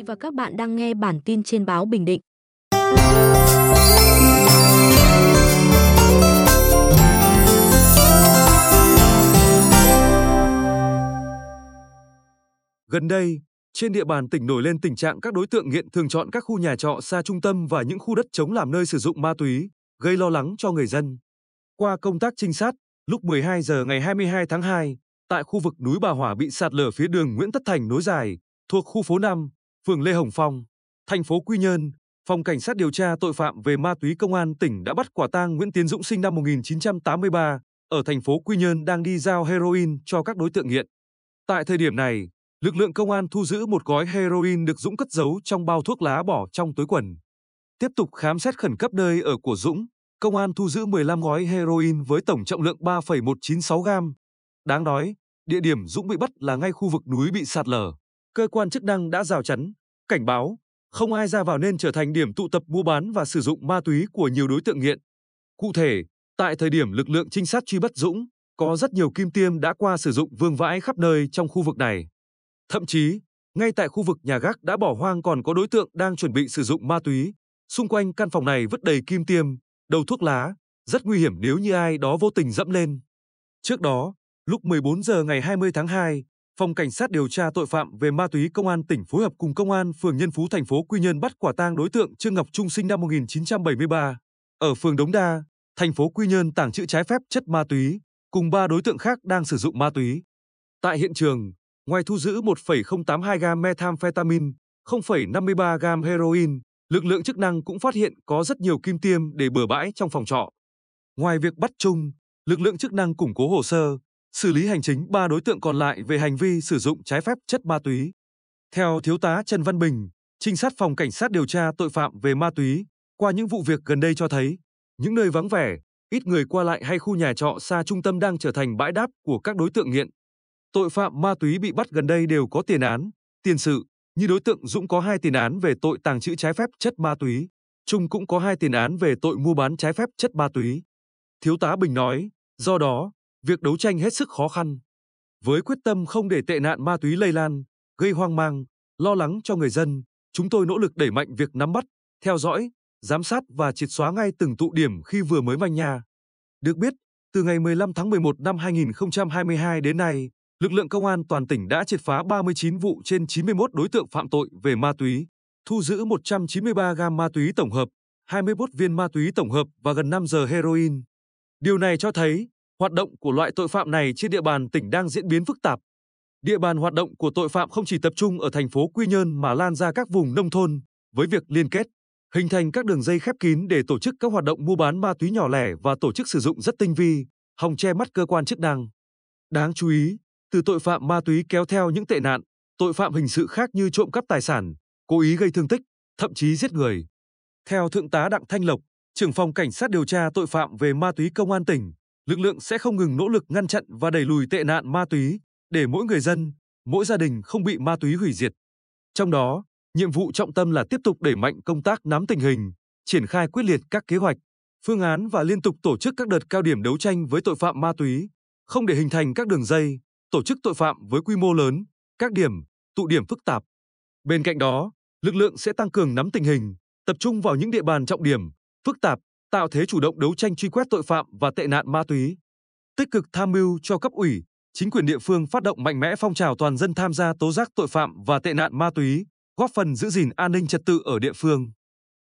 vị và các bạn đang nghe bản tin trên báo Bình Định. Gần đây, trên địa bàn tỉnh nổi lên tình trạng các đối tượng nghiện thường chọn các khu nhà trọ xa trung tâm và những khu đất trống làm nơi sử dụng ma túy, gây lo lắng cho người dân. Qua công tác trinh sát, lúc 12 giờ ngày 22 tháng 2, tại khu vực núi Bà Hỏa bị sạt lở phía đường Nguyễn Tất Thành nối dài, thuộc khu phố 5, phường Lê Hồng Phong, thành phố Quy Nhơn, Phòng Cảnh sát điều tra tội phạm về ma túy công an tỉnh đã bắt quả tang Nguyễn Tiến Dũng sinh năm 1983 ở thành phố Quy Nhơn đang đi giao heroin cho các đối tượng nghiện. Tại thời điểm này, lực lượng công an thu giữ một gói heroin được Dũng cất giấu trong bao thuốc lá bỏ trong túi quần. Tiếp tục khám xét khẩn cấp nơi ở của Dũng, công an thu giữ 15 gói heroin với tổng trọng lượng 3,196 gram. Đáng nói, địa điểm Dũng bị bắt là ngay khu vực núi bị sạt lở. Cơ quan chức năng đã rào chắn, cảnh báo, không ai ra vào nên trở thành điểm tụ tập mua bán và sử dụng ma túy của nhiều đối tượng nghiện. Cụ thể, tại thời điểm lực lượng trinh sát truy bắt Dũng, có rất nhiều kim tiêm đã qua sử dụng vương vãi khắp nơi trong khu vực này. Thậm chí, ngay tại khu vực nhà gác đã bỏ hoang còn có đối tượng đang chuẩn bị sử dụng ma túy. Xung quanh căn phòng này vứt đầy kim tiêm, đầu thuốc lá, rất nguy hiểm nếu như ai đó vô tình dẫm lên. Trước đó, lúc 14 giờ ngày 20 tháng 2, Phòng Cảnh sát điều tra tội phạm về ma túy Công an tỉnh phối hợp cùng Công an phường Nhân Phú thành phố Quy Nhơn bắt quả tang đối tượng Trương Ngọc Trung sinh năm 1973 ở phường Đống Đa, thành phố Quy Nhơn tàng trữ trái phép chất ma túy, cùng ba đối tượng khác đang sử dụng ma túy. Tại hiện trường, ngoài thu giữ 1,082 gam methamphetamine, 0,53 gam heroin, lực lượng chức năng cũng phát hiện có rất nhiều kim tiêm để bừa bãi trong phòng trọ. Ngoài việc bắt Trung, lực lượng chức năng củng cố hồ sơ, xử lý hành chính ba đối tượng còn lại về hành vi sử dụng trái phép chất ma túy. Theo Thiếu tá Trần Văn Bình, trinh sát phòng cảnh sát điều tra tội phạm về ma túy, qua những vụ việc gần đây cho thấy, những nơi vắng vẻ, ít người qua lại hay khu nhà trọ xa trung tâm đang trở thành bãi đáp của các đối tượng nghiện. Tội phạm ma túy bị bắt gần đây đều có tiền án, tiền sự, như đối tượng Dũng có hai tiền án về tội tàng trữ trái phép chất ma túy, Trung cũng có hai tiền án về tội mua bán trái phép chất ma túy. Thiếu tá Bình nói, do đó, việc đấu tranh hết sức khó khăn. Với quyết tâm không để tệ nạn ma túy lây lan, gây hoang mang, lo lắng cho người dân, chúng tôi nỗ lực đẩy mạnh việc nắm bắt, theo dõi, giám sát và triệt xóa ngay từng tụ điểm khi vừa mới manh nha. Được biết, từ ngày 15 tháng 11 năm 2022 đến nay, lực lượng công an toàn tỉnh đã triệt phá 39 vụ trên 91 đối tượng phạm tội về ma túy, thu giữ 193 gam ma túy tổng hợp, 21 viên ma túy tổng hợp và gần 5 giờ heroin. Điều này cho thấy, hoạt động của loại tội phạm này trên địa bàn tỉnh đang diễn biến phức tạp. Địa bàn hoạt động của tội phạm không chỉ tập trung ở thành phố Quy Nhơn mà lan ra các vùng nông thôn, với việc liên kết, hình thành các đường dây khép kín để tổ chức các hoạt động mua bán ma túy nhỏ lẻ và tổ chức sử dụng rất tinh vi, hòng che mắt cơ quan chức năng. Đáng chú ý, từ tội phạm ma túy kéo theo những tệ nạn, tội phạm hình sự khác như trộm cắp tài sản, cố ý gây thương tích, thậm chí giết người. Theo Thượng tá Đặng Thanh Lộc, trưởng phòng cảnh sát điều tra tội phạm về ma túy công an tỉnh, lực lượng sẽ không ngừng nỗ lực ngăn chặn và đẩy lùi tệ nạn ma túy để mỗi người dân, mỗi gia đình không bị ma túy hủy diệt. Trong đó, nhiệm vụ trọng tâm là tiếp tục đẩy mạnh công tác nắm tình hình, triển khai quyết liệt các kế hoạch, phương án và liên tục tổ chức các đợt cao điểm đấu tranh với tội phạm ma túy, không để hình thành các đường dây, tổ chức tội phạm với quy mô lớn, các điểm, tụ điểm phức tạp. Bên cạnh đó, lực lượng sẽ tăng cường nắm tình hình, tập trung vào những địa bàn trọng điểm, phức tạp, tạo thế chủ động đấu tranh truy quét tội phạm và tệ nạn ma túy. Tích cực tham mưu cho cấp ủy, chính quyền địa phương phát động mạnh mẽ phong trào toàn dân tham gia tố giác tội phạm và tệ nạn ma túy, góp phần giữ gìn an ninh trật tự ở địa phương.